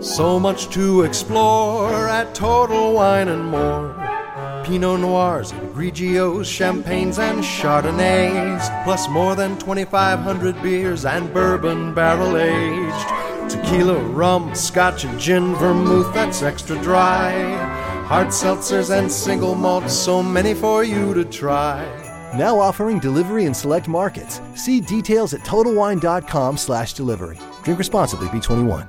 So much to explore at Total Wine and More. Pinot Noirs and Grigios, Champagnes and Chardonnays, plus more than 2,500 beers and bourbon barrel aged. Tequila, rum, scotch, and gin, vermouth that's extra dry. Hard seltzers and single malts, so many for you to try. Now offering delivery in select markets. See details at TotalWine.com slash delivery. Drink responsibly, B21.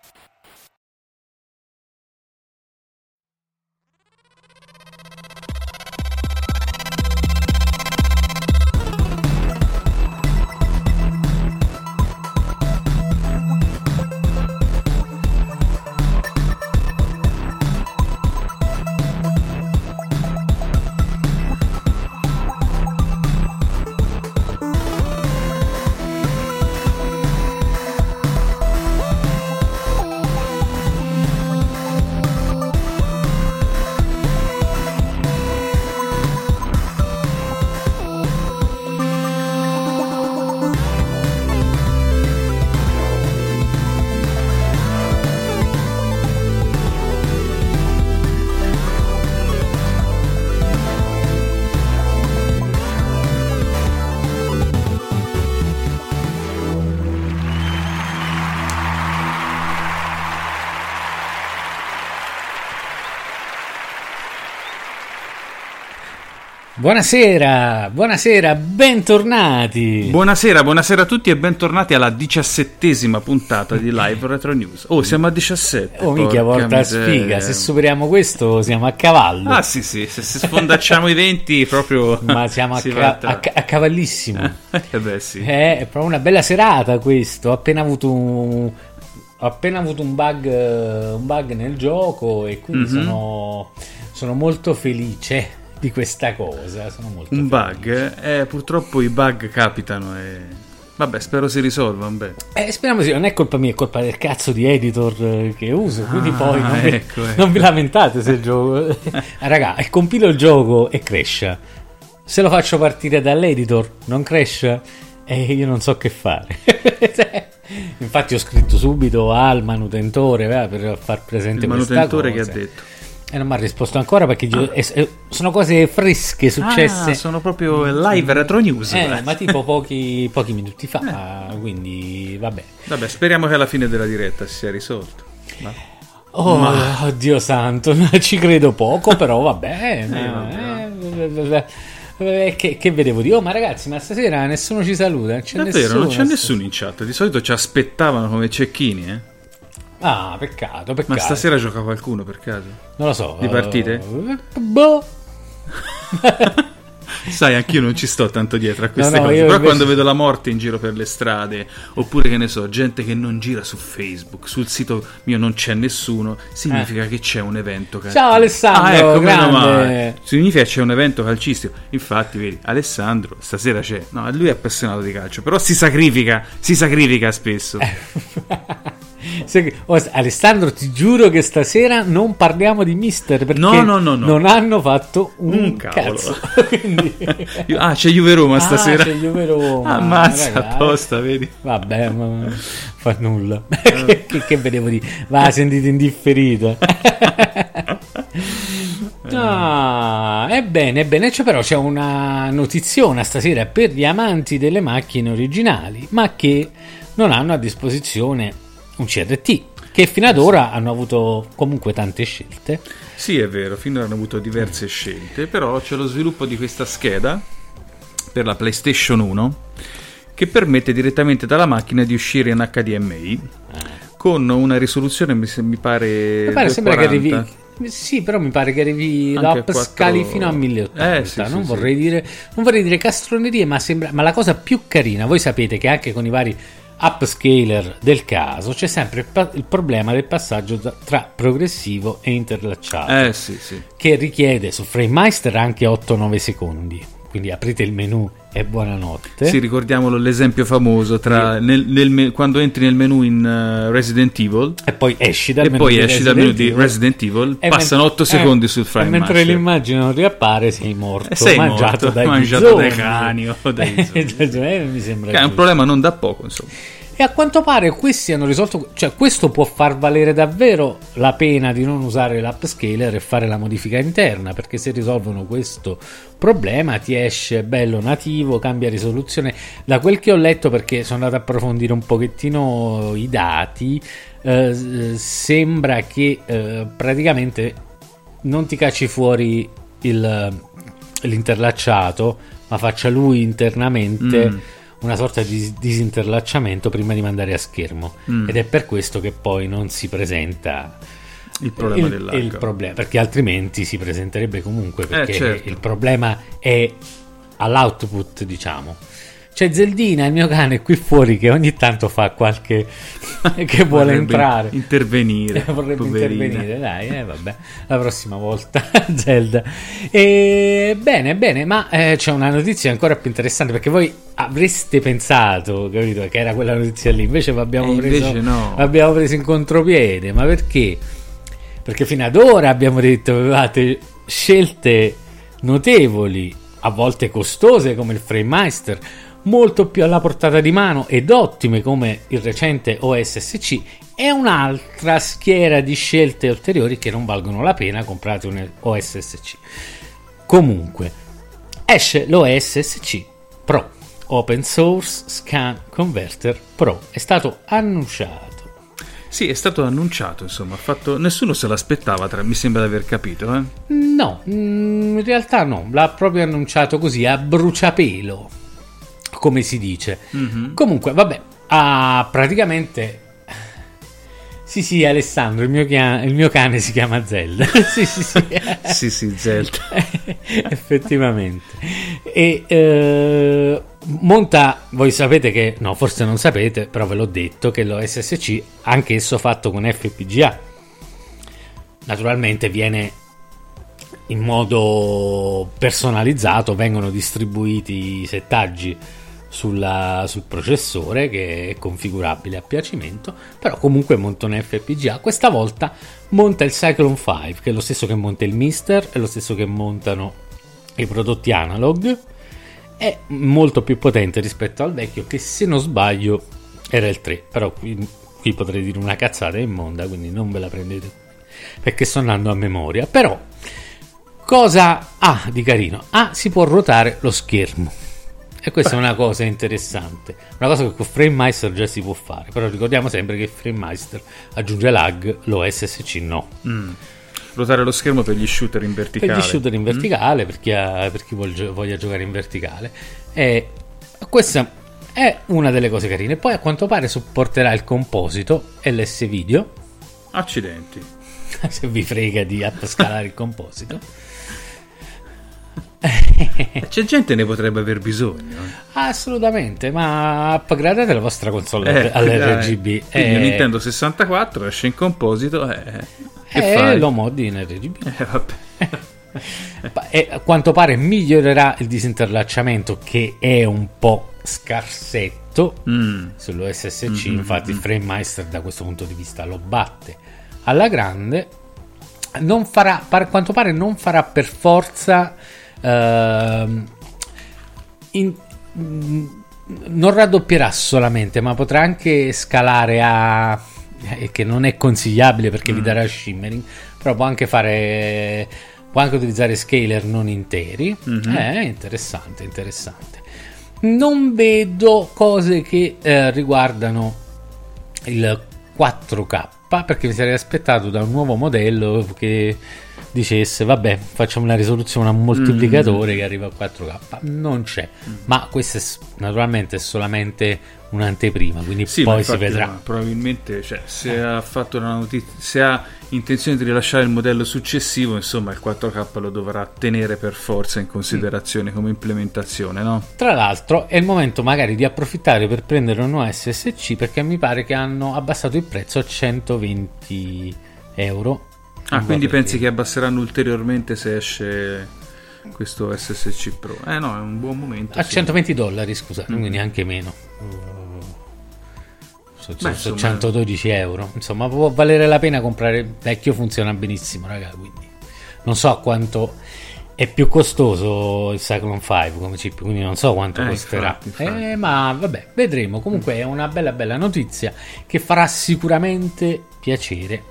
Buonasera, buonasera, bentornati. Buonasera, buonasera a tutti e bentornati alla diciassettesima puntata di Live Retro News. Oh, siamo a 17. Oh, minchia, porta a sfiga. Se superiamo questo, siamo a cavallo. Ah, sì, sì. Se, se sfondacciamo i 20, proprio. Ma siamo a, ca- a, ca- a, cavallissimo. eh, beh, sì. Eh, è proprio una bella serata questo. Ho appena avuto un. Ho appena avuto un bug, un bug nel gioco e quindi mm-hmm. sono, sono molto felice di questa cosa. Sono molto un felice. bug? Eh, purtroppo i bug capitano e... Vabbè, spero si risolvano bene. Eh, speriamo sì, non è colpa mia, è colpa del cazzo di editor eh, che uso. Quindi Ah, poi non, ecco, vi, ecco. non vi lamentate se il gioco. Raga, compilo il gioco e cresce. Se lo faccio partire dall'editor, non cresce. E io non so che fare. Infatti, ho scritto subito al manutentore eh, per far presente Il manutentore che ha detto. E non mi ha risposto ancora perché io- eh, eh, sono cose fresche successe. Ah, sono proprio live retro news. Eh, ma tipo pochi, pochi minuti fa, quindi vabbè. Vabbè, speriamo che alla fine della diretta si sia risolto. Ma- Oh, Dio santo, ci credo poco, però vabbè. vabbè. eh, eh, che, che vedevo di oh ma ragazzi ma stasera nessuno ci saluta non c'è Davvero, nessuno non c'è nessuno in chat. Di solito ci aspettavano come cecchini, eh. Ah peccato peccato Ma stasera gioca qualcuno per caso? non lo so Di partite? eh, boh Sai, anch'io non ci sto tanto dietro a queste no, cose. io Però invece- quando vedo la morte in giro per le strade, oppure che ne so, gente che non gira su Facebook, sul sito mio non c'è nessuno, significa che c'è un evento calcistico. Eh. ciao Alessandro Ah, ecco, meno grande male. Significa che c'è un evento calcistico. Infatti, vedi, Alessandro stasera c'è. No, lui è appassionato di calcio, però si sacrifica, si sacrifica spesso. Eh, oh, Alessandro ti giuro che stasera non parliamo di Mister perché No, no, no, no. non hanno fatto un, Un cavolo. cazzo Quindi- ah, c'è Juve Roma stasera. Ah, c'è Juve Roma, Ammazza ragazzi. apposta, vedi. Vabbè, ma fa nulla. Eh. che, che, vedevo di. Va, sentite indifferita. Ah, ebbene, ebbene, c'è però c'è una notiziona stasera per gli amanti delle macchine originali, ma che non hanno a disposizione un CRT, che fino ad ora hanno avuto comunque tante scelte. Sì, è vero, finora hanno avuto diverse scelte, però c'è lo sviluppo di questa scheda per la PlayStation 1 che permette direttamente dalla macchina di uscire in HDMI con una risoluzione mi, mi pare Mi pare sembra che 40. arrivi. Sì, però mi pare che arrivi Anche la a up quattro- scali fino a 1080. Eh, sì, non, sì, vorrei Dire, non vorrei dire castronerie, ma sembra. Ma la cosa più carina, voi sapete che anche con i vari upscaler del caso c'è sempre il, pa- il problema del passaggio tra- tra progressivo e interlacciato. Eh sì, sì. che richiede su FrameMeister anche 8-9 secondi. Quindi aprite il menu e buonanotte. Sì, ricordiamolo l'esempio famoso tra nel- nel me- quando entri nel menu in eh, Resident Evil E poi esci dal e menu poi di esci dal menu di. Resident Evil, E passano men- 8 eh, secondi sul e frame mentre master. l'immagine non riappare, sei morto. E sei mangiato morto, dai mangiato dai cani o dai. Eh, mi sembra Che è un problema non da poco, insomma. E a quanto pare questi hanno risolto, cioè questo può far valere davvero la pena di non usare l'upscaler e fare la modifica interna, perché se risolvono questo problema ti esce bello nativo, cambia risoluzione. Da quel che ho letto, perché sono andato a approfondire un pochettino i dati, eh, sembra che eh, praticamente non ti cacci fuori il- l'interlacciato, ma faccia lui internamente Mm. Una sorta di disinterlacciamento prima di mandare a schermo. Mm. Ed è per questo che poi non si presenta Il problema il, il problema, perché altrimenti si presenterebbe comunque, perché certo. il problema è all'output, diciamo. C'è Zeldina, il mio cane, qui fuori che ogni tanto fa qualche... che vuole entrare. intervenire, Vorrebbe poverina. intervenire, dai, eh, vabbè, la prossima volta, Zelda. E, bene, bene, ma eh, c'è una notizia ancora più interessante perché voi avreste pensato, capito, che era quella notizia lì, invece l'abbiamo E preso, no. l'abbiamo preso in contropiede, ma perché? Perché fino ad ora abbiamo detto avevate scelte notevoli, a volte costose come il FrameMeister, molto più alla portata di mano ed ottime come il recente OSSC e un'altra schiera di scelte ulteriori che non valgono la pena comprate un OSSC. Comunque, esce l'OSSC Pro, Open Source Scan Converter Pro, è stato annunciato. Sì, è stato annunciato, insomma, fatto... nessuno se l'aspettava, tra... mi sembra di aver capito, eh? No, mm, in realtà no, l'ha proprio annunciato così a bruciapelo, come si dice. Mhm. Comunque, vabbè, ha praticamente... Sì, sì, Alessandro, il mio, chia- il mio cane si chiama Zelda. sì, sì, sì. Sì, sì, Zelda. Effettivamente. E eh, monta, voi sapete che, no, forse non sapete, però ve l'ho detto, che lo SSC, anch'esso fatto con FPGA. Naturalmente viene in modo personalizzato, vengono distribuiti i settaggi sulla- sul processore che è configurabile a piacimento, però comunque monta un FPGA. Questa volta monta il Cyclone 5, che è lo stesso che monta il Mister, è lo stesso che montano i prodotti analog. È molto più potente rispetto al vecchio, che se non sbaglio era il 3. Però qui, qui potrei dire una cazzata immonda, quindi non ve la prendete perché sto andando a memoria. Però, cosa ha di carino? Ah, si può ruotare lo schermo. E questa è una cosa interessante. Una cosa che con FrameMeister già si può fare. Però ricordiamo sempre che FrameMeister aggiunge lag, lo SSC no. Ruotare lo schermo per gli shooter in Per verticale. gli shooter in verticale, per chi, ha- per chi vuol voglia giocare in verticale. E questa è una delle cose carine. Poi a quanto pare supporterà il composito LS Video. Accidenti. Se vi frega di scalare il composito. Eh, C'è gente che ne potrebbe aver bisogno. eh. Assolutamente, ma upgradate la vostra console Eh, all'RGB. dai. Quindi Eh, Nintendo 64 esce in composito eh, che eh, fai? lo modi in RGB. Eh, vabbè. E a quanto pare migliorerà il disinterlacciamento che è un po' scarsetto Mm. sull'OSSC, infatti FrameMeister da questo punto di vista lo batte alla grande. Non farà, a quanto pare non farà per forza ehm, in- mm, non raddoppierà solamente, ma potrà anche scalare a eh, che non è consigliabile perché vi darà shimmering, però può anche fare può anche utilizzare scaler non interi. È interessante, interessante. Non vedo cose che eh, riguardano il 4K perché mi sarei aspettato da un nuovo modello che dicesse vabbè facciamo una risoluzione a un moltiplicatore mm. che arriva a 4K non c'è mm. ma questo è, naturalmente è solamente un'anteprima quindi sì, poi si vedrà probabilmente cioè, se eh. ha fatto una notizia se ha intenzione di rilasciare il modello successivo insomma il 4K lo dovrà tenere per forza in considerazione mm. come implementazione no? tra l'altro è il momento magari di approfittare per prendere un nuovo SSC perché mi pare che hanno abbassato il prezzo a 120 euro Ah, quindi pensi che abbasseranno ulteriormente se esce questo SSC Pro? Eh no, è un buon momento. A sì. 120 dollari, scusate, mm. quindi anche meno. Su, Beh, su 112 euro. Insomma, può valere la pena comprare vecchio, funziona benissimo, raga, quindi non so quanto è più costoso il Cyclone 5 come chip, quindi non so quanto eh, costerà. Infatti, infatti. Eh, ma vabbè, vedremo. Comunque è una bella bella notizia che farà sicuramente piacere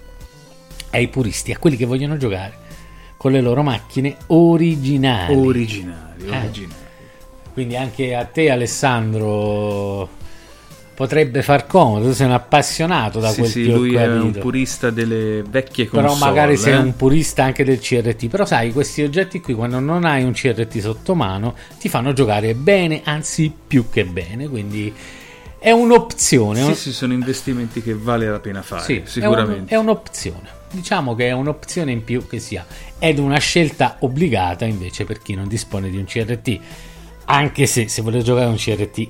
ai puristi, a quelli che vogliono giocare con le loro macchine originali. Originali, eh. originali. Quindi anche a te Alessandro potrebbe far comodo, tu sei un appassionato da sì, quel sì, lui è un purista delle vecchie console. Però magari eh? sei un purista anche del CRT, però sai, questi oggetti qui quando non hai un CRT sotto mano ti fanno giocare bene, anzi più che bene, quindi è un'opzione. Sì, sì, sono investimenti che vale la pena fare, sì, sicuramente. È, un, è un'opzione diciamo che è un'opzione in più che si ha ed una scelta obbligata invece per chi non dispone di un CRT anche se se volete giocare un CRT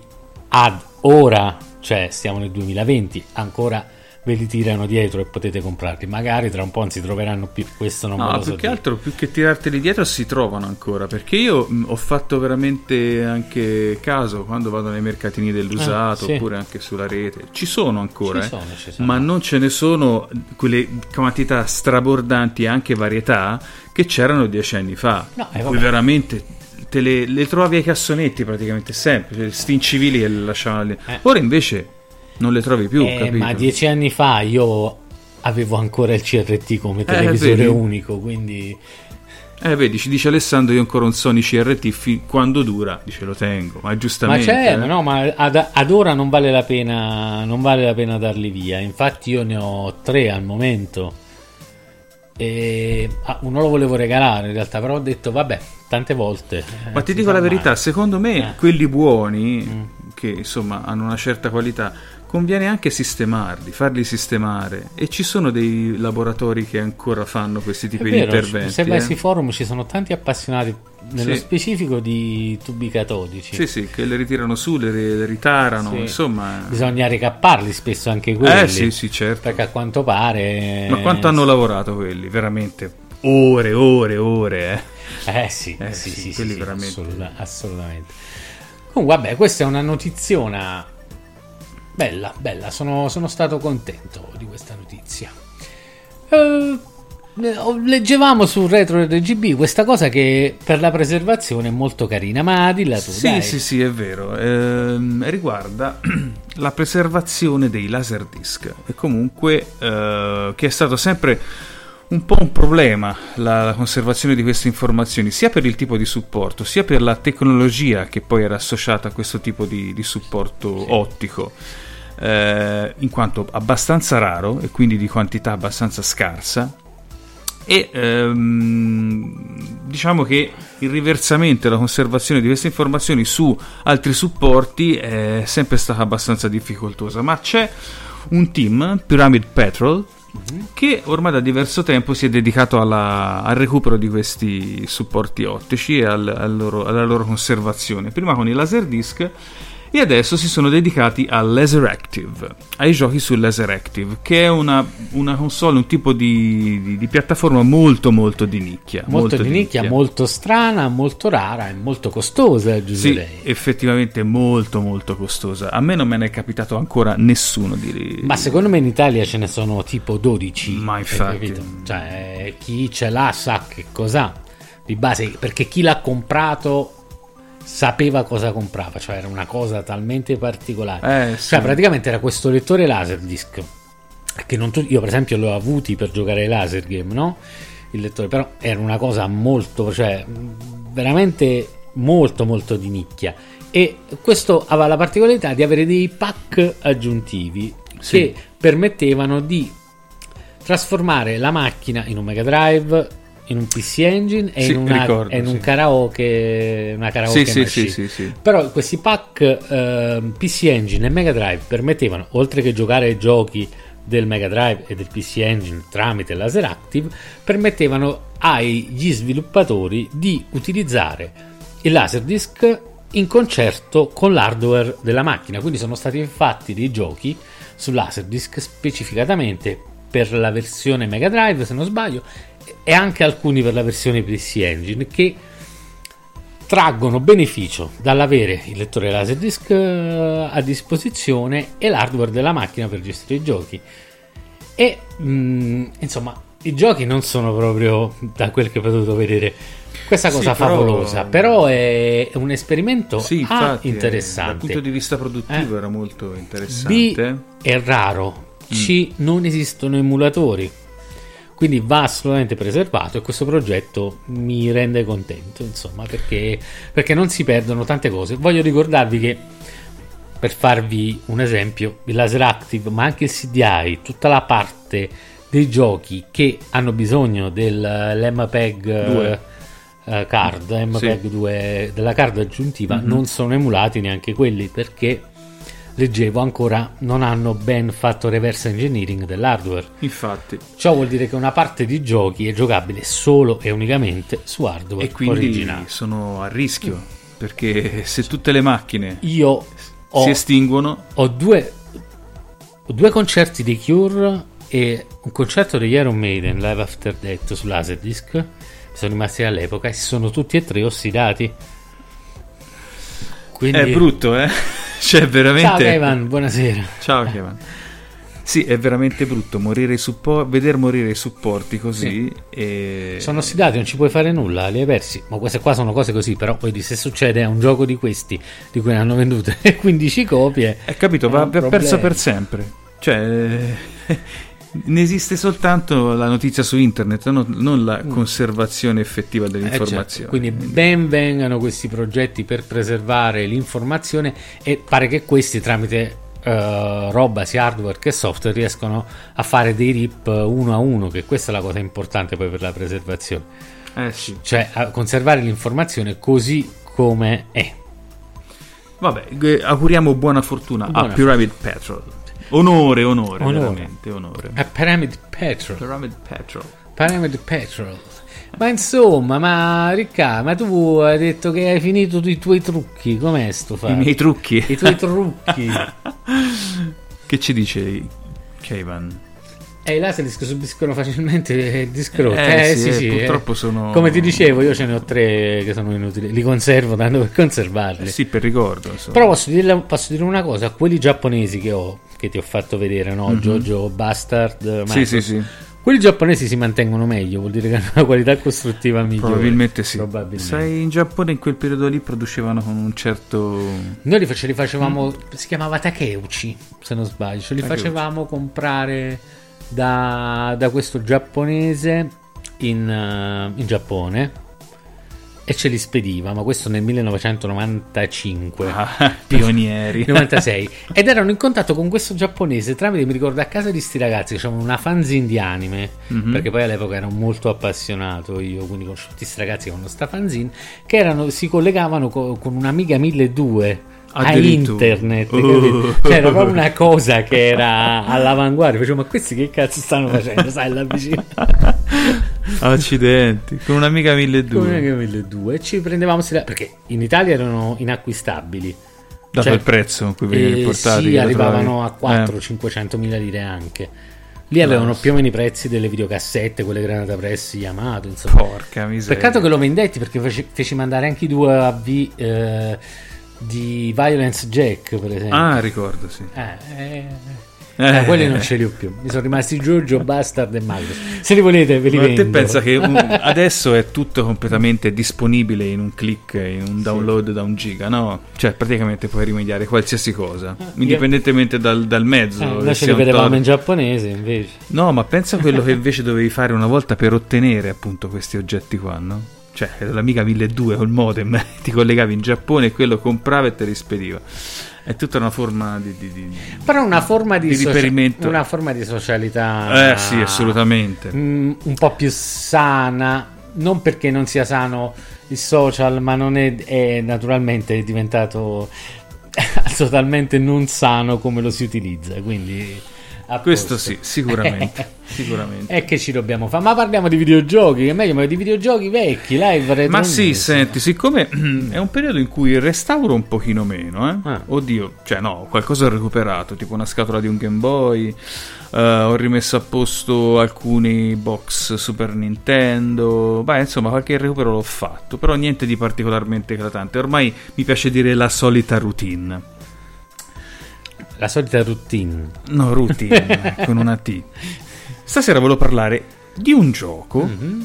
ad ora cioè stiamo nel 2020 ancora ve li tirano dietro e potete comprarli. Magari tra un po' non si troveranno più. Questo non no, più so che dire. altro, più che tirarteli dietro, si trovano ancora. Perché io mh, ho fatto veramente anche caso quando vado nei mercatini dell'usato, eh, sì. oppure anche sulla rete. Ci sono ancora, ci eh, sono, ci sono. ma non ce ne sono quelle quantità strabordanti, anche varietà, che c'erano dieci anni fa. No, eh, veramente te le, le, trovavi ai cassonetti praticamente sempre, cioè, sti incivili e le lasciavano lì. Eh. Ora invece non le trovi più. Eh, ma dieci anni fa io avevo ancora il CRT come eh, televisore eh, unico, quindi... Eh, vedi, ci dice Alessandro, io ancora un Sony CRT, fi- quando dura, dice lo tengo, ma giustamente... Ma c'è, eh. ma no, ma ad, ad, ora non vale, la pena, non vale la pena darli via, infatti io ne ho tre al momento, e ah, uno lo volevo regalare in realtà, però ho detto vabbè, tante volte... Ma ti dico la verità, mai. secondo me eh. quelli buoni, mm. che insomma hanno una certa qualità, conviene anche sistemarli, farli sistemare e ci sono dei laboratori che ancora fanno questi tipi vero, di interventi. Se vai eh? sui forum ci sono tanti appassionati nello sì. specifico di tubi catodici. Sì, sì, che le ritirano su, le, le ritarano, sì. insomma... Bisogna ricapparli spesso anche quelli. Eh sì, sì, certo. Perché a quanto pare... Ma quanto hanno lavorato quelli? Veramente ore, ore, ore, eh? Eh sì, eh, sì, sì, sì, sì veramente... Assolut- assolutamente. Comunque, vabbè, questa è una notiziona Bella, bella, sono, sono stato contento di questa notizia. Uh, leggevamo su Retro RGB questa cosa che per la preservazione è molto carina, ma dilla tu. Sì, dai. sì, sì, è vero. Eh, riguarda la preservazione dei laserdisc e comunque eh, che è stato sempre un po' un problema la, la, conservazione di queste informazioni, sia per il tipo di supporto, sia per la tecnologia che poi era associata a questo tipo di, di supporto sì. ottico eh, in quanto abbastanza raro e quindi di quantità abbastanza scarsa e ehm, diciamo che il riversamento e la conservazione di queste informazioni su altri supporti è sempre stata abbastanza difficoltosa ma c'è un team Pyramid Petrol mhm. che ormai da diverso tempo si è dedicato alla, al recupero di questi supporti ottici e al, al loro, alla loro conservazione prima con i laserdisc e adesso si sono dedicati al Laser Active, ai giochi su Laser Active, che è una, una console, un tipo di, di, di, piattaforma molto molto di nicchia. Molto, molto di nicchia, nicchia, molto strana, molto rara e molto costosa, aggiungerei. Sì, effettivamente molto molto costosa. A me non me ne è capitato ancora nessuno di... Ma secondo me in Italia ce ne sono tipo 12. Ma infatti... Cioè, chi ce l'ha sa che cos'ha di base, perché chi l'ha comprato sapeva cosa comprava, cioè era una cosa talmente particolare. Eh, sì. Cioè, praticamente era questo lettore Laserdisc. Che non tu, io, per esempio, l'ho avuti per giocare ai laser game, no? Il lettore, però era una cosa molto, cioè veramente molto, molto di nicchia. E questo aveva la particolarità di avere dei pack aggiuntivi sì. che permettevano di trasformare la macchina in un Mega Drive, in un PC Engine e Sì, in, una- ricordo, e in un karaoke, una karaoke Sì, sì, machine. sì, sì, sì. Però questi pack eh, PC Engine e Mega Drive permettevano, oltre che giocare ai giochi del Mega Drive e del PC Engine tramite Laser Active, permettevano agli sviluppatori di utilizzare il Laserdisc in concerto con l'hardware della macchina. Quindi sono stati fatti dei giochi su Laserdisc specificatamente per la versione Mega Drive, se non sbaglio, e anche alcuni per la versione PC Engine che traggono beneficio dall'avere il lettore Laserdisc eh, a disposizione e l'hardware della macchina per gestire i giochi. E mm, insomma, i giochi non sono proprio da quel che ho potuto vedere questa Sì, cosa però- favolosa, però è un esperimento Sì, A infatti, eh, interessante. dal punto di vista produttivo Eh. era molto interessante. B è raro, Mm. C non esistono emulatori. Quindi va assolutamente preservato e questo progetto mi rende contento, insomma, perché, perché non si perdono tante cose. Voglio ricordarvi che, per farvi un esempio, il Laser Active, ma anche il CDI, tutta la parte dei giochi che hanno bisogno dell'MPEG Due. eh, card, MPEG 2, della card aggiuntiva, Mhm. non sono emulati neanche quelli perché leggevo ancora non hanno ben fatto reverse engineering dell'hardware. Infatti. Ciò vuol dire che una parte di giochi è giocabile solo e unicamente su hardware E quindi originale. sono a rischio. Perché se tutte le macchine Io ho, si estinguono, ho due, ho due concerti di Cure e un concerto degli Iron Maiden Live After Death su Laserdisc. Sono rimasti all'epoca e sono tutti e tre ossidati. Quindi... è brutto, eh? Cioè, veramente. Ciao Kevin, buonasera. Ciao, Kevin. Sì, è veramente brutto morire i suppo- veder morire i supporti così. E... Sono ossidati, non ci puoi fare nulla, li hai persi. Ma queste qua sono cose così, però poi se succede a un gioco di questi, di cui ne hanno vendute 15 copie, È capito, è va per- perso per sempre. Cioè, ne esiste soltanto la notizia su internet, no- non la conservazione effettiva Eh, certo. dell'informazione. Quindi ben vengano questi progetti per preservare l'informazione e pare che questi tramite eh, roba sia hardware che software riescono a fare dei rip uno a uno, che questa è la cosa importante poi per la preservazione, Eh sì. cioè conservare l'informazione così come è. Vabbè, eh, auguriamo buona fortuna Buona a Pyramid Petrol. Onore, onore, Onore. veramente, onore. A Pyramid Petrol. Pyramid Petrol. Pyramid Petrol. Ma insomma, ma Riccardo, ma tu hai detto che hai finito i tuoi trucchi, com'è sto fatto? I miei trucchi. I tuoi trucchi. che ci dice Kevin? E i laserdisc subiscono facilmente rotto. Eh, Eh, sì, sì, eh, sì, purtroppo eh. sono- Come ti dicevo, io ce ne ho tre che sono inutili. Li conservo tanto per conservarli. Eh sì, per ricordo. insomma. Però posso dire, posso dire una cosa: quelli giapponesi che ho, che ti ho fatto vedere, no? Jojo Bastard, Mhm. Sì, Micros, sì, sì. Quelli giapponesi si mantengono meglio, vuol dire che hanno una qualità costruttiva migliore. Probabilmente sì. Probabilmente. Sai, in Giappone in quel periodo lì producevano con un certo... Noi li, face- li facevamo, si chiamava Takeuchi, se non sbaglio, ce li Takeuchi. facevamo comprare da, da questo giapponese in, eh, in Giappone e ce li spediva, ma questo nel 1995. Ah, pionieri. 96 ed erano in contatto con questo giapponese tramite mi ricordo a casa di sti ragazzi che avevano una fanzine di anime Mhm. perché poi all'epoca ero molto appassionato io quindi conoscevo tutti sti ragazzi che avevano sta fanzine che erano, si collegavano co- con un'amiga 1200 a internet capito? cioè era proprio una cosa che era all'avanguardia facevo ma questi che cazzo stanno facendo sai là vicino Accidenti. Con un'amica come 1200. che 1200 e ci prendevamo perché in Italia erano inacquistabili Dato Cioè, il prezzo con cui venivano Eh, portati. sì, arrivavano a trovavi. 400-500 mila lire anche. Lì avevano più o meno i prezzi delle videocassette, quelle Granata Press Yamato, Eh, insomma. porca miseria. Peccato che lo vendetti perché feci, feci mandare anche i due AV eh, di Violence Jack, per esempio. Ah, ricordo, sì. Eh, eh, Eh. eh, quelli non ce li ho più. Mi sono rimasti Giorgio, Bastard e Magnus. Se li volete, ve li Ma vendo. te pensa che un- adesso è tutto completamente disponibile in un click, in un download da un giga, no? Cioè, praticamente puoi rimediare qualsiasi cosa, indipendentemente dal, dal mezzo. Eh, noi ce li vedevamo torrent. in giapponese invece. No, ma pensa a quello che invece dovevi fare una volta per ottenere appunto questi oggetti qua, no? Cioè, l'amica 1200 col modem, ti collegavi in Giappone e quello comprava e te li spediva. È tutta una forma di... di- di- Però una forma di, Di socia- riferimento. una forma di socialità Eh sì, assolutamente. mm, un po' più sana non perché non sia sano il social, ma non è, è naturalmente diventato totalmente non sano come lo si utilizza. Quindi questo sì, sicuramente. sicuramente. è che ci dobbiamo fare. Ma parliamo di videogiochi, che è meglio, ma di videogiochi vecchi, live. Ma sì, senti, siccome è un periodo in cui restauro un pochino meno, eh? Ah. Oddio, cioè no, qualcosa ho recuperato, tipo una scatola di un Game Boy. Uh, ho rimesso a posto alcuni box Super Nintendo. Beh, insomma, qualche recupero l'ho fatto, però niente di particolarmente eclatante. Ormai mi piace dire la solita routine. La solita routine. No, routine, con una T. Stasera volevo parlare di un gioco mm-hmm.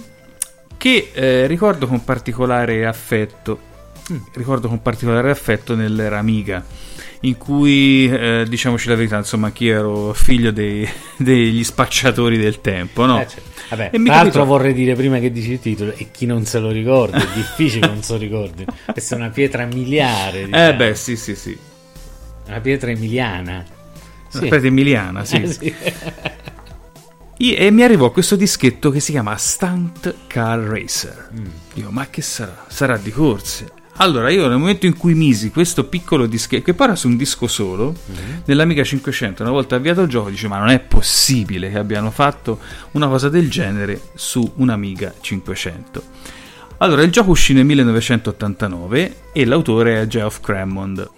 che eh, ricordo con particolare affetto. Mm. Ricordo con particolare affetto nell'era Amiga, in cui, eh, diciamoci la verità, insomma, chi ero figlio dei, degli spacciatori del tempo, no? Eh, certo. Vabbè, e tra l'altro capito... vorrei dire prima che dici il titolo, e chi non se lo ricorda, è difficile che non se lo ricordi. Questa è una pietra miliare. Eh, diciamo. Eh beh, sì, sì, sì. Una pietra emiliana. Sì. Una pietra emiliana, sì. Eh, sì. e mi arrivò questo dischetto che si chiama Stunt Car Racer. Mm. Dico, ma che sarà? Sarà di corse? Allora, io nel momento in cui misi questo piccolo dischetto, che poi era su un disco solo, mm-hmm. nell'Amiga 500, una volta avviato il gioco, dice: Ma non è possibile che abbiano fatto una cosa del genere su un'Amiga 500. Allora, il gioco uscì nel 1989 e l'autore è Geoff Crammond,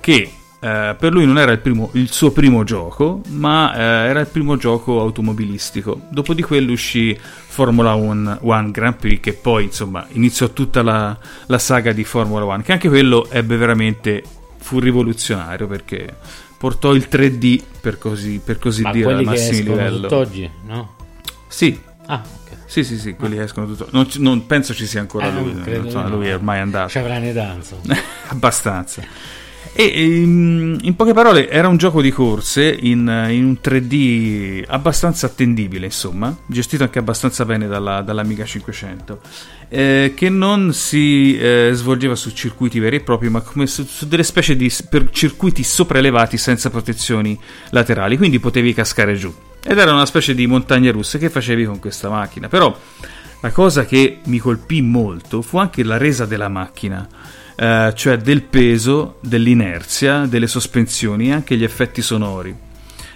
che eh, per lui non era il, primo, il, suo primo gioco, ma eh, era il primo gioco automobilistico. Dopo di quello uscì Formula 1, 1 Grand Prix, che poi insomma iniziò tutta la, la, saga di Formula 1, che anche quello ebbe veramente, fu rivoluzionario perché portò il 3D per così, per così dire al massimo livello. oggi, no? Sì. Ah, ok. Sì, sì, sì, quelli che escono tutto. Non, non penso ci sia ancora eh, lui. Insomma, lui è ormai andato. Ci avrà un'età, insomma. Abbastanza. E in, in, poche parole era un gioco di corse in, in, un 3D abbastanza attendibile, insomma, gestito anche abbastanza bene dalla, dall'Amiga 500, eh, che non si eh, svolgeva su circuiti veri e propri, ma come su, su delle specie di circuiti sopraelevati senza protezioni laterali, quindi potevi cascare giù. Ed era una specie di montagna russa che facevi con questa macchina. Però la cosa che mi colpì molto fu anche la resa della macchina eh, cioè del peso, dell'inerzia, delle sospensioni e anche gli effetti sonori.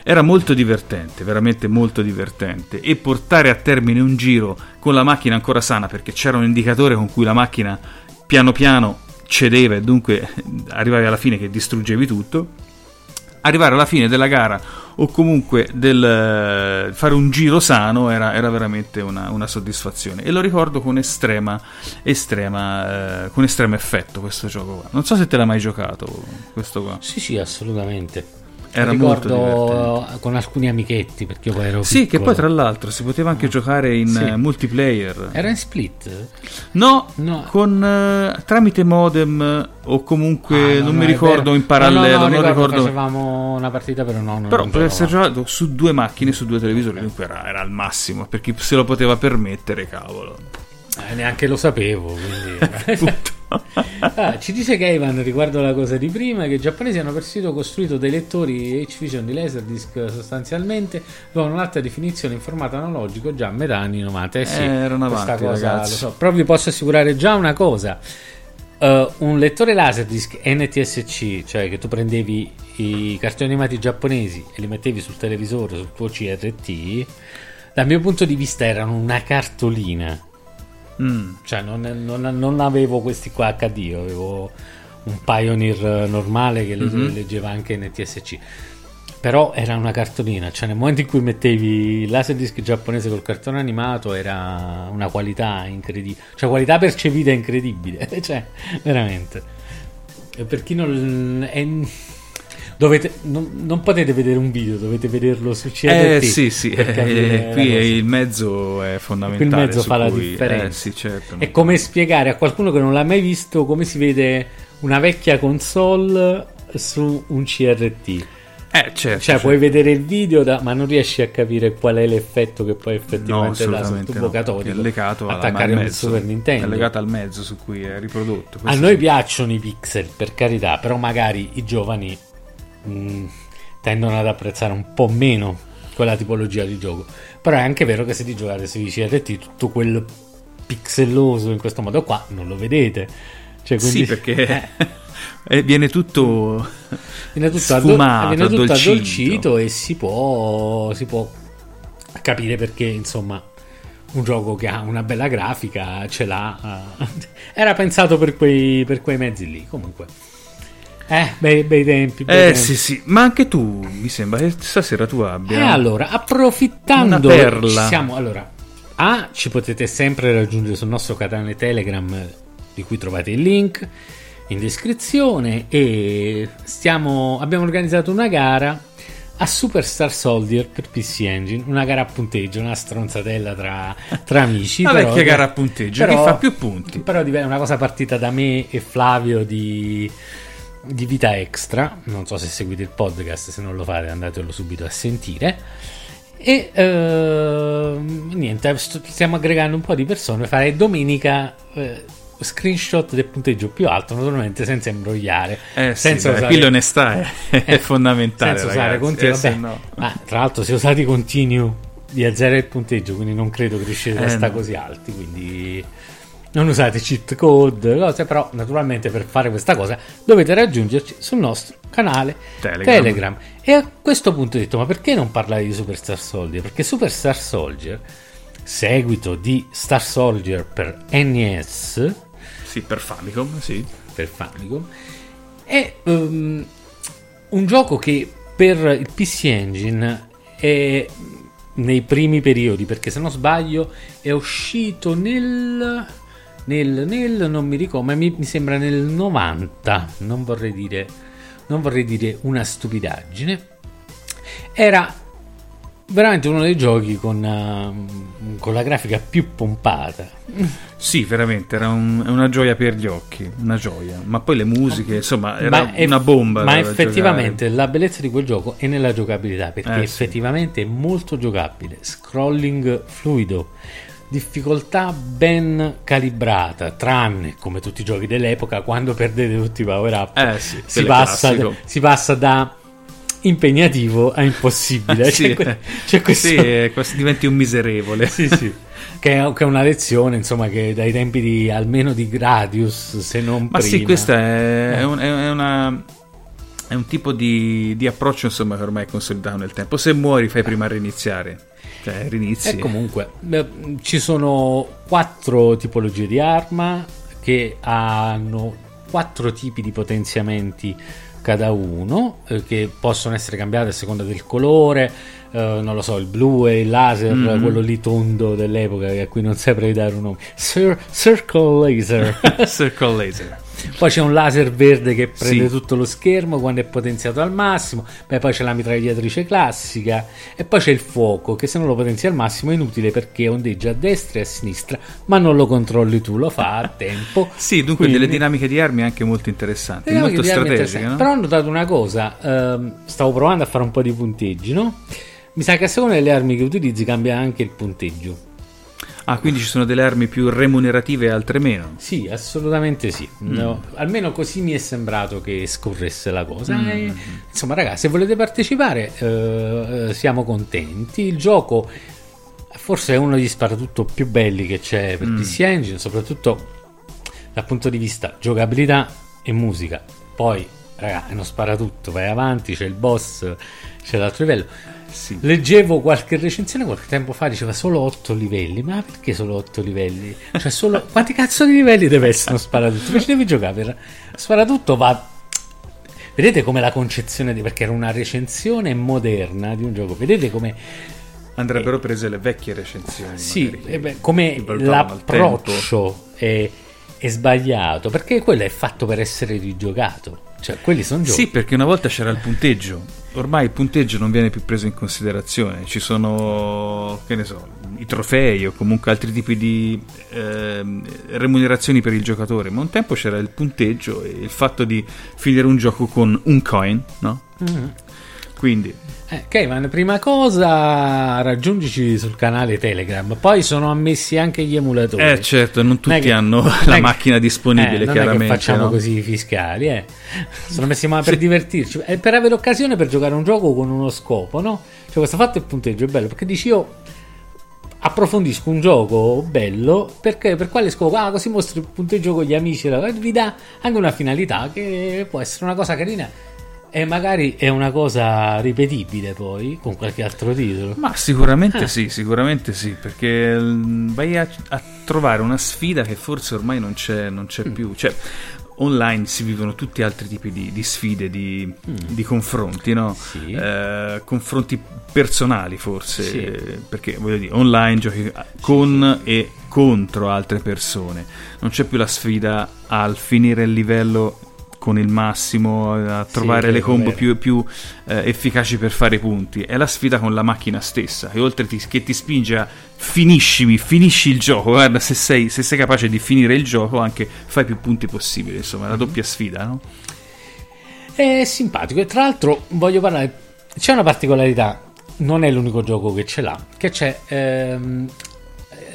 Era molto divertente, veramente molto divertente e portare a termine un giro con la macchina ancora sana perché c'era un indicatore con cui la macchina piano piano cedeva e dunque arrivavi alla fine che distruggevi tutto arrivare alla fine della gara o comunque del eh, fare un giro sano era, era veramente una, una, soddisfazione. E lo ricordo con estrema, estrema eh, con estremo effetto questo gioco qua. Non so se te l'hai mai giocato questo qua. Sì sì assolutamente era ricordo con alcuni amichetti perché poi ero sì piccolo. che poi tra l'altro si poteva anche ah. giocare in sì. uh, multiplayer. Era in split? No, no. Con, uh, tramite modem o comunque ah, non, mi ricordo in parallelo no, no, non ricordo, ricordo. facevamo una partita però no però per essere giocato su due macchine su due televisori dunque era, era al massimo per chi se lo poteva permettere cavolo. Eh, neanche lo sapevo quindi ah, ci dice Keivan riguardo la cosa di prima che i giapponesi hanno persino costruito dei lettori H-Vision di Laserdisc sostanzialmente con un'alta definizione in formato analogico già a metà anni 90 eh sì, eh, erano avanti cosa. So. però vi posso assicurare già una cosa uh, un lettore Laserdisc NTSC cioè che tu prendevi i cartoni animati giapponesi e li mettevi sul televisore sul tuo CRT dal mio punto di vista erano una cartolina Mm. Cioè, non, non, non, avevo questi qua HD, avevo un Pioneer normale che mm-hmm. leggeva anche NTSC. Però era una cartolina, cioè nel momento in cui mettevi il laserdisc giapponese col cartone animato era una qualità incredibile, cioè qualità percepita incredibile, cioè veramente. E per chi non... È, Dovete, non, non, potete vedere un video, dovete vederlo su CRT. Eh sì, sì, eh, qui il mezzo è fondamentale. Qui il mezzo fa cui, la differenza. Eh, sì, certo. È come spiegare a qualcuno che non l'ha mai visto come si vede una vecchia console su un CRT. Eh, certo, cioè, certo. puoi vedere il video, da, ma non riesci a capire qual è l'effetto che poi effettivamente no, dà sul tubo no, catodico. È legato attaccare un Super Nintendo. È legato al mezzo su cui è riprodotto. A noi piacciono i pixel, per carità, però magari i giovani mh, mm, tendono ad apprezzare un po' meno quella tipologia di gioco. Però è anche vero che se ti giocate sui CRT tutto quel pixelloso in questo modo qua, non lo vedete. Cioè, quindi, Sì, perché eh, viene tutto viene tutto, sfumato, viene tutto addolcito. addolcito e si può, si può capire perché, insomma, un gioco che ha una bella grafica ce l'ha. eh, era pensato per quei, per quei mezzi lì. Comunque, eh, bei, bei tempi. bei Eh tempi. sì sì, ma anche tu mi sembra che stasera tu abbia E allora, approfittando, Una perla. ci siamo. Allora, A, ci potete sempre raggiungere sul nostro canale Telegram, eh, di cui trovate il link in descrizione. E stiamo, abbiamo organizzato una gara a Superstar Soldier per PC Engine, una gara a punteggio, una stronzatella tra, tra amici. Però- vecchia gara a punteggio, chi fa più punti? Però diventa una cosa partita da me e Flavio di, di Vita Extra. Non so se seguite il podcast, se non lo fate andatelo subito a sentire. E ehm, niente, st- stiamo aggregando un po' di persone per fare domenica eh, screenshot del punteggio più alto, naturalmente senza imbrogliare. Eh sì, senza dai, usare- qui l'onestà è, è eh, fondamentale, senza usare ragazzi, continui. eh, se vabbè. no- Ma tra l'altro, se usate i continui vi azzera il punteggio, quindi non credo che riuscite a Eh, stare no. così alti. Quindi non usate cheat code, cose, però naturalmente per fare questa cosa dovete raggiungerci sul nostro canale Telegram. Telegram. E a questo punto ho detto, ma perché non parlare di Superstar Soldier? Perché Superstar Soldier, seguito di Star Soldier per NES, Sì, per Famicom, sì. per Famicom è ehm, un gioco che per il PC Engine è nei primi periodi perché se non sbaglio è uscito nel nel, nel non mi ricordo ma mi, mi sembra nel 90 non vorrei dire non vorrei dire una stupidaggine era veramente uno dei giochi con, ehm, con la grafica più pompata Sì, veramente, era un- una gioia per gli occhi, una gioia. Ma poi le musiche, insomma, era Ma una bomba. Ma effettivamente la bellezza di quel gioco è nella giocabilità perché Eh, sì. effettivamente è molto giocabile. Scrolling fluido, difficoltà ben calibrata, tranne come tutti i giochi dell'epoca, quando perdete tutti i power up, Eh sì, si, passa, classico. si passa da impegnativo a impossibile. Sì, C'è, c'è questo. sì, eh, questo diventi un miserevole. Sì, sì. Che è, che è una lezione, insomma, che dai tempi di almeno di Gradius, se non Ma prima. sì, questo è, è un, è una- è un tipo di, di approccio insomma, che ormai è consolidato nel tempo. Se muori, fai prima a riniziare. Cioè, rinizi. E comunque ci sono quattro tipologie di arma che hanno quattro tipi di potenziamenti cada uno eh, che possono essere cambiate a seconda del colore. eh, non lo so, il blu e il laser, Mhm. quello lì tondo dell'epoca a cui non saprei dare un nome. Cir- circle laser. Circle laser. Poi c'è un laser verde che prende Sì. tutto lo schermo quando è potenziato al massimo. Beh, poi c'è la mitragliatrice classica. E poi c'è il fuoco che se non lo potenzi al massimo è inutile perché ondeggia a destra e a sinistra, ma non lo controlli tu, lo fa a tempo. Sì, dunque Quindi- delle dinamiche di armi anche molto interessanti, molto strategiche. No? Però ho notato una cosa, ehm, stavo provando a fare un po' di punteggi, no? Mi sa che a seconda delle armi che utilizzi cambia anche il punteggio. Ah, quindi ci sono delle armi più remunerative e altre meno. Sì, assolutamente sì. Mm. No, almeno così mi è sembrato che scorresse la cosa. Mm. E, insomma, ragazzi, se volete partecipare, eh, eh, siamo contenti. Il gioco forse è uno degli sparatutto più belli che c'è per Mm. PC Engine, soprattutto dal punto di vista giocabilità e musica. Poi, raga, è uno sparatutto, vai avanti, c'è il boss, c'è l'altro livello. Sì. Leggevo qualche recensione qualche tempo fa, diceva solo 8 livelli. Ma perché solo 8 livelli? Cioè, solo quanti cazzo di livelli deve essere uno sparatutto? Invece devi giocare per sparatutto va. Vedete come la concezione di perché era una recensione moderna di un gioco. Vedete come Andrebbero prese le vecchie recensioni. sì, eh beh, come l'approccio è, è sbagliato, perché quello è fatto per essere rigiocato. Cioè, quelli sono giochi. Sì, perché una volta c'era il punteggio. Ormai il punteggio non viene più preso in considerazione. Ci sono, che ne so, i trofei o comunque altri tipi di ehm, remunerazioni per il giocatore. Ma un tempo c'era il punteggio e il fatto di finire un gioco con un coin, no? Mhm. Quindi, Eh, Kevin, prima cosa raggiungici sul canale Telegram, poi sono ammessi anche gli emulatori. eh certo, non Non è tutti che- hanno non è la che- macchina disponibile, eh, non chiaramente. è che facciamo no? così i fiscali, eh. Sono messi ma per divertirci, è per avere occasione per giocare un gioco con uno scopo, no? Cioè, questo fatto il punteggio è bello perché dici io approfondisco un gioco bello perché per quale scopo? Ah, così mostri il punto di gioco agli amici, vi dà anche una finalità che può essere una cosa carina e magari è una cosa ripetibile poi con qualche altro titolo. Ma sicuramente eh. sì, sicuramente sì, perché mm, vai a, a, trovare una sfida che forse ormai non c'è, non c'è mm. più. Cioè, online si vivono tutti altri tipi di, di sfide, di, mm. di, confronti, no? Sì. Eh, confronti personali forse, sì. perché voglio dire, online giochi con sì. e contro altre persone, non c'è più la sfida al finire il livello con il massimo, a trovare sì, le combo più, più eh, efficaci per fare punti. È la sfida con la macchina stessa, che oltre ti, che ti spinge a finiscimi, finisci il gioco, guarda se sei, se sei, capace di finire il gioco anche fai più punti possibili, insomma, è la doppia sfida, no? È simpatico e tra l'altro voglio parlare, c'è una particolarità, non è l'unico gioco che ce l'ha, che c'è ehm,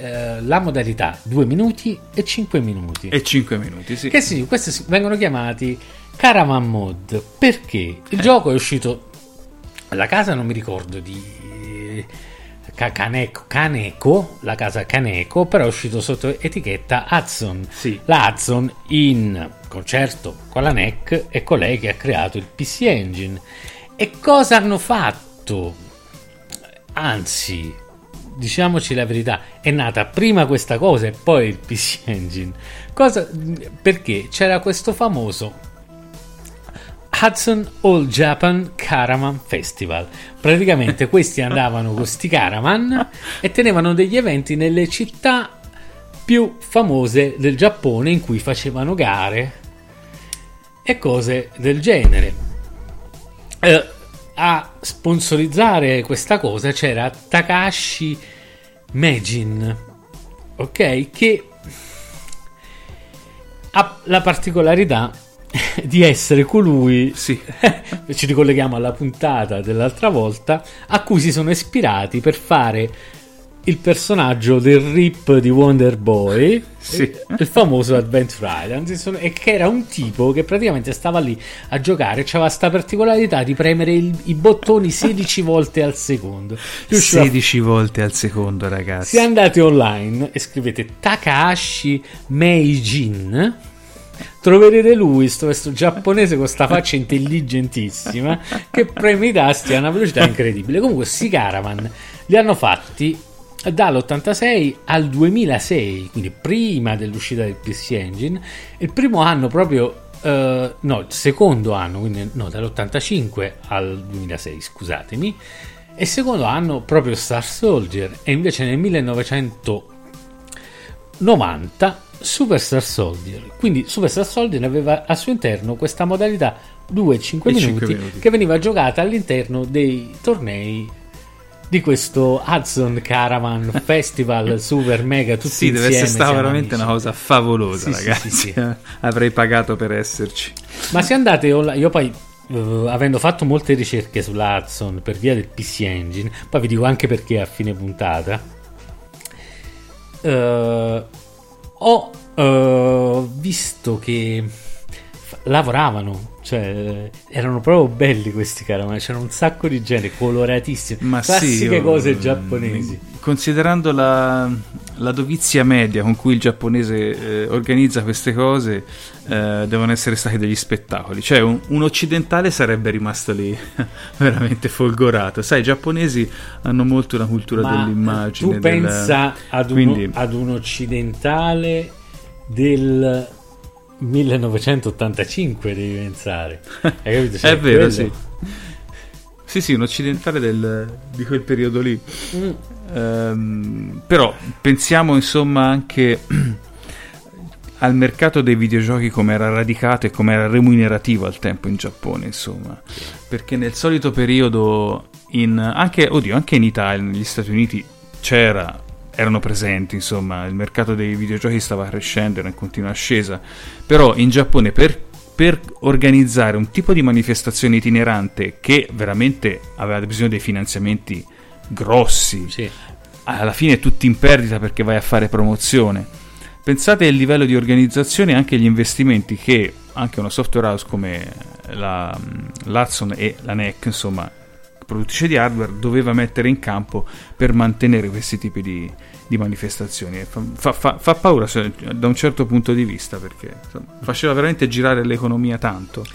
eh, la modalità 2 minuti e 5 minuti. E 5 minuti, sì. Che sì, questi vengono chiamati Caravan Mod perché il eh. gioco è uscito. La casa non mi ricordo di. Caneco, Caneco, la casa Caneco, però è uscito sotto etichetta Hudson. Sì. La Hudson in concerto con la NEC è colei che ha creato il PC Engine. E cosa hanno fatto? Anzi, diciamoci la verità, è nata prima questa cosa e poi il PC Engine. Cosa, perché c'era questo famoso Hudson All Japan Caravan Festival. Praticamente questi andavano con questi caravan e tenevano degli eventi nelle città più famose del Giappone in cui facevano gare e cose del genere. Eh, a sponsorizzare questa cosa c'era Takashi Megin, ok? Che ha la particolarità di essere colui, sì. ci ricolleghiamo alla puntata dell'altra volta, a cui si sono ispirati per fare il personaggio del rip di Wonder Boy, sì. il famoso Adventure Island, e che era un tipo che praticamente stava lì a giocare, aveva questa particolarità di premere il, i bottoni 16 volte al secondo. 16 a... volte al secondo, ragazzi. Se andate online e scrivete Takahashi Meijin, troverete lui, sto, questo giapponese con questa faccia intelligentissima, che preme i tasti a una velocità incredibile. Comunque, questi caravan li hanno fatti dall'86 al 2006, quindi prima dell'uscita del PC Engine, il primo anno proprio Uh, no, il secondo anno, quindi no, dall'85 al 2006, scusatemi, e secondo anno proprio Star Soldier, e invece nel 1990 Super Star Soldier. Quindi Super Star Soldier aveva al suo interno questa modalità 2-5 minuti, minuti che veniva giocata all'interno dei tornei di questo Hudson Caravan Festival super mega tutti sì, insieme. Sì, deve essere stata veramente amici. una cosa favolosa, sì, ragazzi. Sì, Avrei pagato per esserci. Ma se andate online, io poi uh, avendo fatto molte ricerche sulla Hudson per via del PC Engine, poi vi dico anche perché a fine puntata. Uh, ho uh, visto che lavoravano cioè, erano proprio belli questi caravan, c'erano un sacco di genere, coloratissimi, Ma classiche sì, cose giapponesi. Considerando la, la, dovizia media con cui il giapponese eh, organizza queste cose, eh, devono essere stati degli spettacoli. Cioè, un, un occidentale sarebbe rimasto lì veramente folgorato. Sai, i giapponesi hanno molto una cultura Ma dell'immagine. Tu pensa ad, Quindi... ad un occidentale del 1985 devi pensare. Hai capito? Cioè, è vero, quello... sì. Sì, sì, un occidentale del, di quel periodo lì. Mm. Um, però pensiamo insomma anche al mercato dei videogiochi come era radicato e come era remunerativo al tempo in Giappone, insomma. Perché nel solito periodo, in, anche, oddio, anche in Italia, negli Stati Uniti, c'era erano presenti, insomma, il mercato dei videogiochi stava crescendo, era in continua ascesa, però in Giappone per, per organizzare un tipo di manifestazione itinerante che veramente aveva bisogno dei finanziamenti grossi, sì. alla fine tutti in perdita perché vai a fare promozione. Pensate al livello di organizzazione e anche agli investimenti che anche una software house come la, l'Hudson e la NEC, insomma, produttrice di hardware, doveva mettere in campo per mantenere questi tipi di, di manifestazioni. Fa, fa, fa, paura da un certo punto di vista perché insomma, faceva veramente girare l'economia tanto.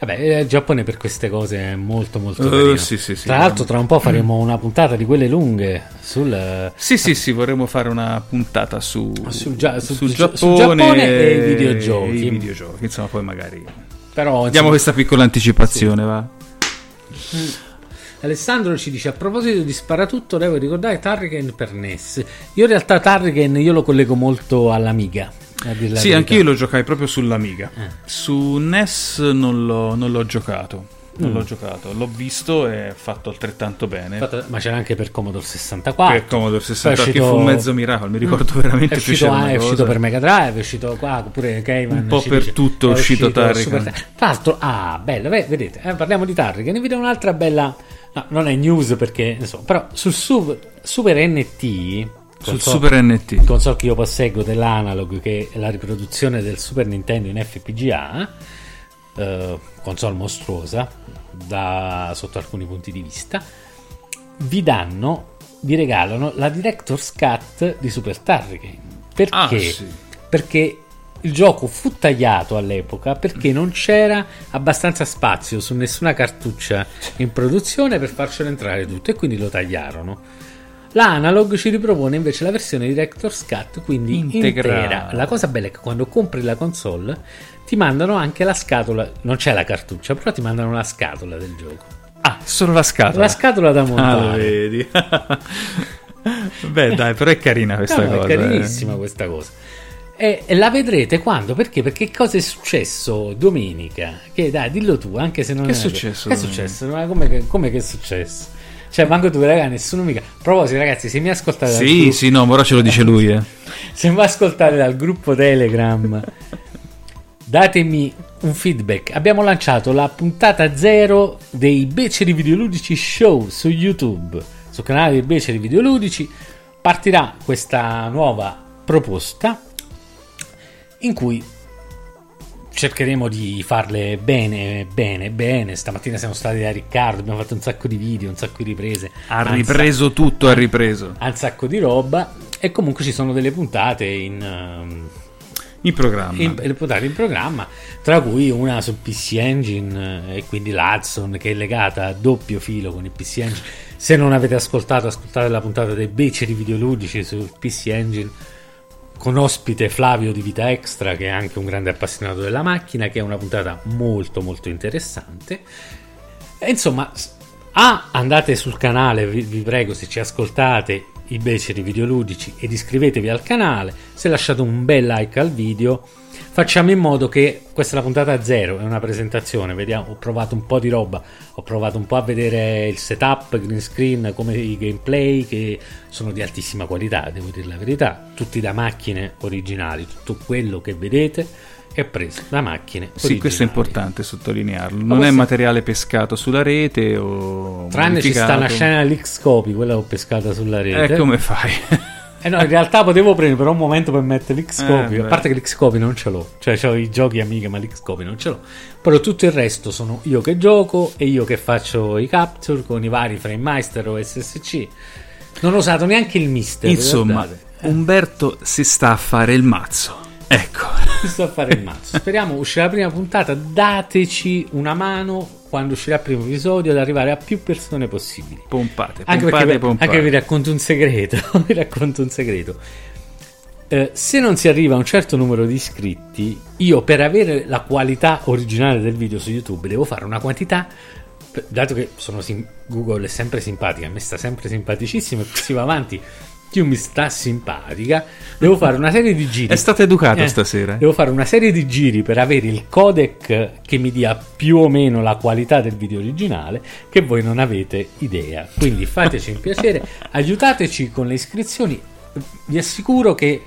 Vabbè, il Giappone per queste cose è molto molto uh, sì, sì, sì, Tra l'altro tra un po' faremo una puntata di quelle lunghe sul... Sì, sì, sì, vorremmo fare una puntata su, sul, gia- sul, sul Giappone, sul Giappone e i videogiochi. I videogiochi, insomma, poi magari... Però, insomma, Diamo questa piccola anticipazione, va? Mm. Alessandro ci dice a proposito di Sparatutto devo ricordare Tarriken per NES io in realtà Tarriken io lo collego molto all'Amiga sì, anch'io lo giocai proprio sull'Amiga. Eh. Su NES non l'ho, non l'ho giocato. Non mm. l'ho giocato, l'ho visto e fatto altrettanto bene. Fatto, ma c'era anche per Commodore 64. Per Commodore 64, uscito... che fu un mezzo miracolo. Mi ricordo mm. veramente è uscito, ah, è uscito per Mega Drive, è uscito qua, pure Cayman. Un po' per dice, tutto è uscito, uscito Tarrican. Tra l'altro, ah, bello, vedete, eh, parliamo di Tarrican. Ne vedo un'altra bella. No, non è news perché, insomma, però sul Super, Super NT sul Super NT. Console che io posseggo dell'Analog, che è la riproduzione del Super Nintendo in FPGA, eh, console mostruosa da, sotto alcuni punti di vista, vi danno, vi regalano la Director's Cut di Super Turricane. Perché? Ah, sì. Perché il gioco fu tagliato all'epoca perché non c'era abbastanza spazio su nessuna cartuccia in produzione per farcelo entrare tutto e quindi lo tagliarono. La Analog ci ripropone invece la versione Director's Cut, quindi Integrale. intera. La cosa bella è che quando compri la console ti mandano anche la scatola, non c'è la cartuccia, però ti mandano la scatola del gioco. Ah, solo la scatola. La scatola da montare. Ah, vedi. Beh, dai, però è carina questa no, cosa. È carinissima eh. questa cosa. E, la vedrete quando? Perché? Perché cosa è successo domenica? Che dai, dillo tu, anche se non che è. Successo? Che è successo? Come, come che è successo? Cioè, manco tu, raga, nessuno mica. A proposito, ragazzi, se mi ascoltate. Sì, gruppo... sì, no, ora ce lo dice lui. Eh. se mi ascoltate dal gruppo Telegram, datemi un feedback. Abbiamo lanciato la puntata zero dei Beceri Videoludici Show su YouTube, sul canale dei Beceri Videoludici. Partirà questa nuova proposta in cui cercheremo di farle bene, bene, bene. Stamattina siamo stati da Riccardo, abbiamo fatto un sacco di video, un sacco di riprese. Ha ripreso sa- tutto, ha ripreso. Ha un sacco di roba e comunque ci sono delle puntate in... Um, in programma. In, in programma, tra cui una su PC Engine eh, e quindi l'Hudson che è legata a doppio filo con il PC Engine. Se non avete ascoltato, ascoltate la puntata dei beceri videoludici sul PC Engine con ospite Flavio di Vita Extra che è anche un grande appassionato della macchina che è una puntata molto molto interessante e insomma ah, andate sul canale vi, vi prego se ci ascoltate i beceri videoludici ed iscrivetevi al canale. Se lasciate un bel like al video facciamo in modo che questa è la puntata zero, è una presentazione, vediamo, ho provato un po' di roba, ho provato un po' a vedere il setup, green screen, come i gameplay che sono di altissima qualità, devo dire la verità, tutti da macchine originali, tutto quello che vedete è preso da macchine originali. Sì, questo è importante sottolinearlo. Non è materiale pescato sulla rete o Tranne ci sta una scena dell'X-Copy, quella ho pescata sulla rete. E come fai? Eh no, in realtà potevo prendere però un momento per mettere l'Xcopy. Eh, a parte che l'Xcopy non ce l'ho, cioè ho i giochi amiche, ma l'Xcopy non ce l'ho. Però tutto il resto sono io che gioco e io che faccio i capture con i vari FrameMeister o SSC. Non ho usato neanche il Mister. Insomma, Umberto si sta a fare il mazzo. Ecco. Sta a fare il mazzo. Speriamo uscirà la prima puntata. Dateci una mano quando uscirà il primo episodio ad arrivare a più persone possibili. Pompate, anche pompate, perché, pompate. Anche vi racconto un segreto. vi racconto un segreto. Eh, se non si arriva a un certo numero di iscritti, io per avere la qualità originale del video su YouTube devo fare una quantità. Dato che sim- Google è sempre simpatica, a me sta sempre simpaticissimo e si va avanti più mi sta simpatica, devo fare una serie di giri. È stato educato eh, stasera. Devo fare una serie di giri per avere il codec che mi dia più o meno la qualità del video originale, che voi non avete idea. Quindi fateci un piacere, aiutateci con le iscrizioni. Vi assicuro che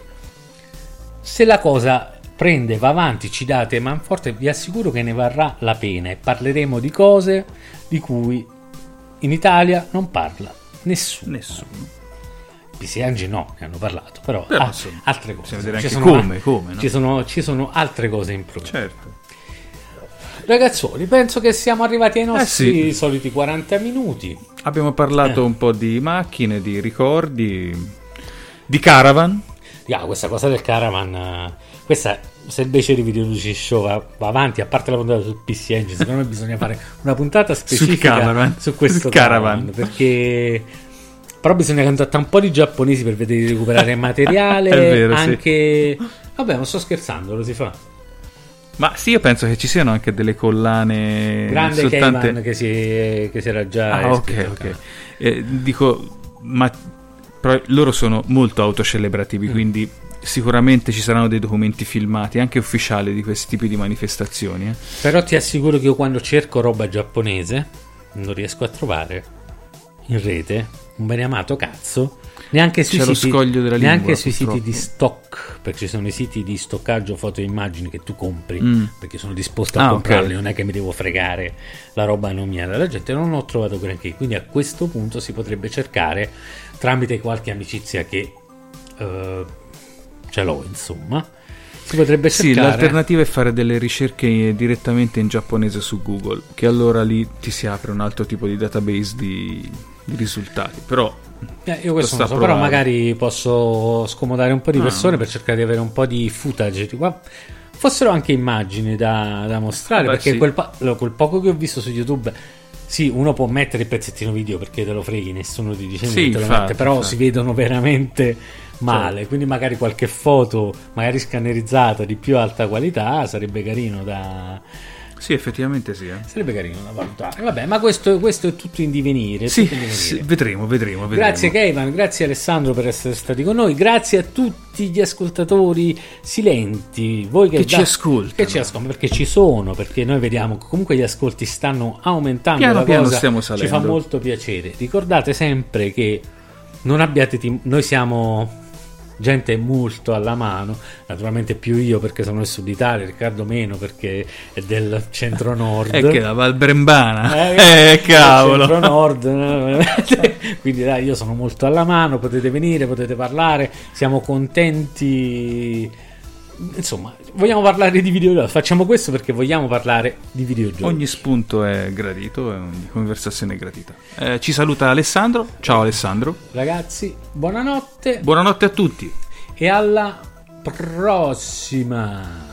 se la cosa prende, va avanti, ci date manforte, vi assicuro che ne varrà la pena e parleremo di cose di cui in Italia non parla nessuno. Nessuno. Engine no, ne hanno parlato, però, però ah, altre cose. Vedere anche come, come no? ci, sono, ci sono altre cose in programma. Certo. Ragazzuoli, penso che siamo arrivati ai nostri Eh sì. soliti 40 minuti. Abbiamo parlato Eh. un po' di macchine, di ricordi, di caravan. Ah, questa cosa del caravan, eh, questa, se invece di Video Luci Show va, va avanti, a parte la puntata sul PC Engine, secondo me bisogna fare una puntata specifica caravan. su questo caravan, caravan. perché però bisogna contattare un po' di giapponesi per vedere di recuperare materiale, È vero, sì. anche... Vabbè, non sto scherzando, lo si fa. Ma sì, io penso che ci siano anche delle collane Grande soltanto... Cayman che si, che si era già... Ah, ok, ok. Eh, dico, ma però loro sono molto Mm. autocelebrativi, quindi sicuramente ci saranno dei documenti filmati, anche ufficiali, di questi tipi di manifestazioni. eh. Però ti assicuro che io quando cerco roba giapponese non riesco a trovare in rete un bene amato cazzo. Neanche sui, siti, neanche lingua, sui siti di stock, perché ci sono i siti di stoccaggio foto e immagini che tu compri, Mm. perché sono disposto a Ah, comprarli, ok. non è che mi devo fregare la roba non mia della gente, non ho trovato granché, quindi a questo punto si potrebbe cercare tramite qualche amicizia che eh, ce l'ho, insomma. Si potrebbe Sì, cercare l'alternativa è fare delle ricerche direttamente in giapponese su Google, che allora lì ti si apre un altro tipo di database di, di risultati. Però Eh, io questo non so, però magari posso scomodare un po' di Ah. persone per cercare di avere un po' di footage. di qua. Fossero anche immagini da, da mostrare, Vabbè, perché sì. quel, pa- quel poco che ho visto su YouTube, sì, uno può mettere il pezzettino video perché te lo freghi, nessuno ti dice Sì, niente, infatti, mette, però infatti. si vedono veramente male. Certo. Quindi magari qualche foto, magari scannerizzata di più alta qualità, sarebbe carino da, sì, effettivamente sì. eh. sarebbe carino da valutare. Vabbè, ma questo, questo è tutto in divenire. Sì, in divenire. sì, vedremo, vedremo, vedremo. Grazie Kevin, grazie Alessandro per essere stati con noi, grazie a tutti gli ascoltatori silenti, voi che, Che ci ascoltano. che ci ascoltano, perché ci sono, perché noi vediamo che comunque gli ascolti stanno aumentando, Piano la piano cosa stiamo ci salendo. fa molto piacere. Ricordate sempre che non abbiate tim- noi siamo gente molto alla mano, naturalmente più io perché sono del sud Italia, Riccardo meno perché è del centro nord. È che la Val Brembana. Eh, Eh, cavolo. Centro nord, no? quindi dai, io sono molto alla mano, potete venire, potete parlare, siamo contenti. Insomma, vogliamo parlare di videogiochi, facciamo questo perché vogliamo parlare di videogiochi. Ogni spunto è gradito, è ogni conversazione è gradita. Eh, ci saluta Alessandro. Ciao Alessandro. Ragazzi, buonanotte Buonanotte a tutti. e alla prossima.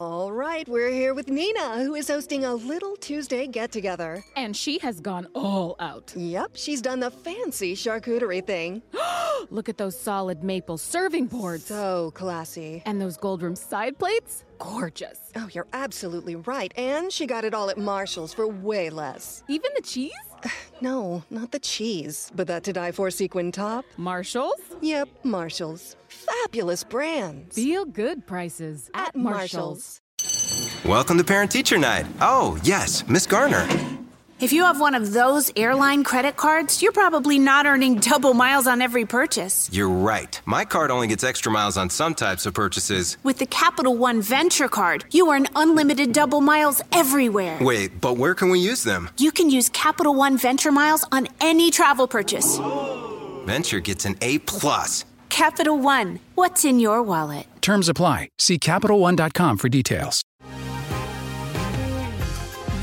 All right, we're here with Nina, who is hosting a little Tuesday get together. And she has gone all out. Yep, she's done the fancy charcuterie thing. Look at those solid maple serving boards. So classy. And those gold room side plates? Gorgeous. Oh, you're absolutely right. And she got it all at Marshall's for way less. Even the cheese? No, not the cheese, but that to die for sequin top. Marshall's? Yep, Marshall's. Fabulous brands. Feel good prices at, At Marshall's. Marshall's. Welcome to Parent Teacher Night. Oh, yes, Miss Garner. If you have one of those airline credit cards, you're probably not earning double miles on every purchase. You're right. My card only gets extra miles on some types of purchases. With the Capital One Venture Card, you earn unlimited double miles everywhere. Wait, but where can we use them? You can use Capital One Venture Miles on any travel purchase. Venture gets an A plus. Capital One, what's in your wallet? Terms apply. See CapitalOne.com for details.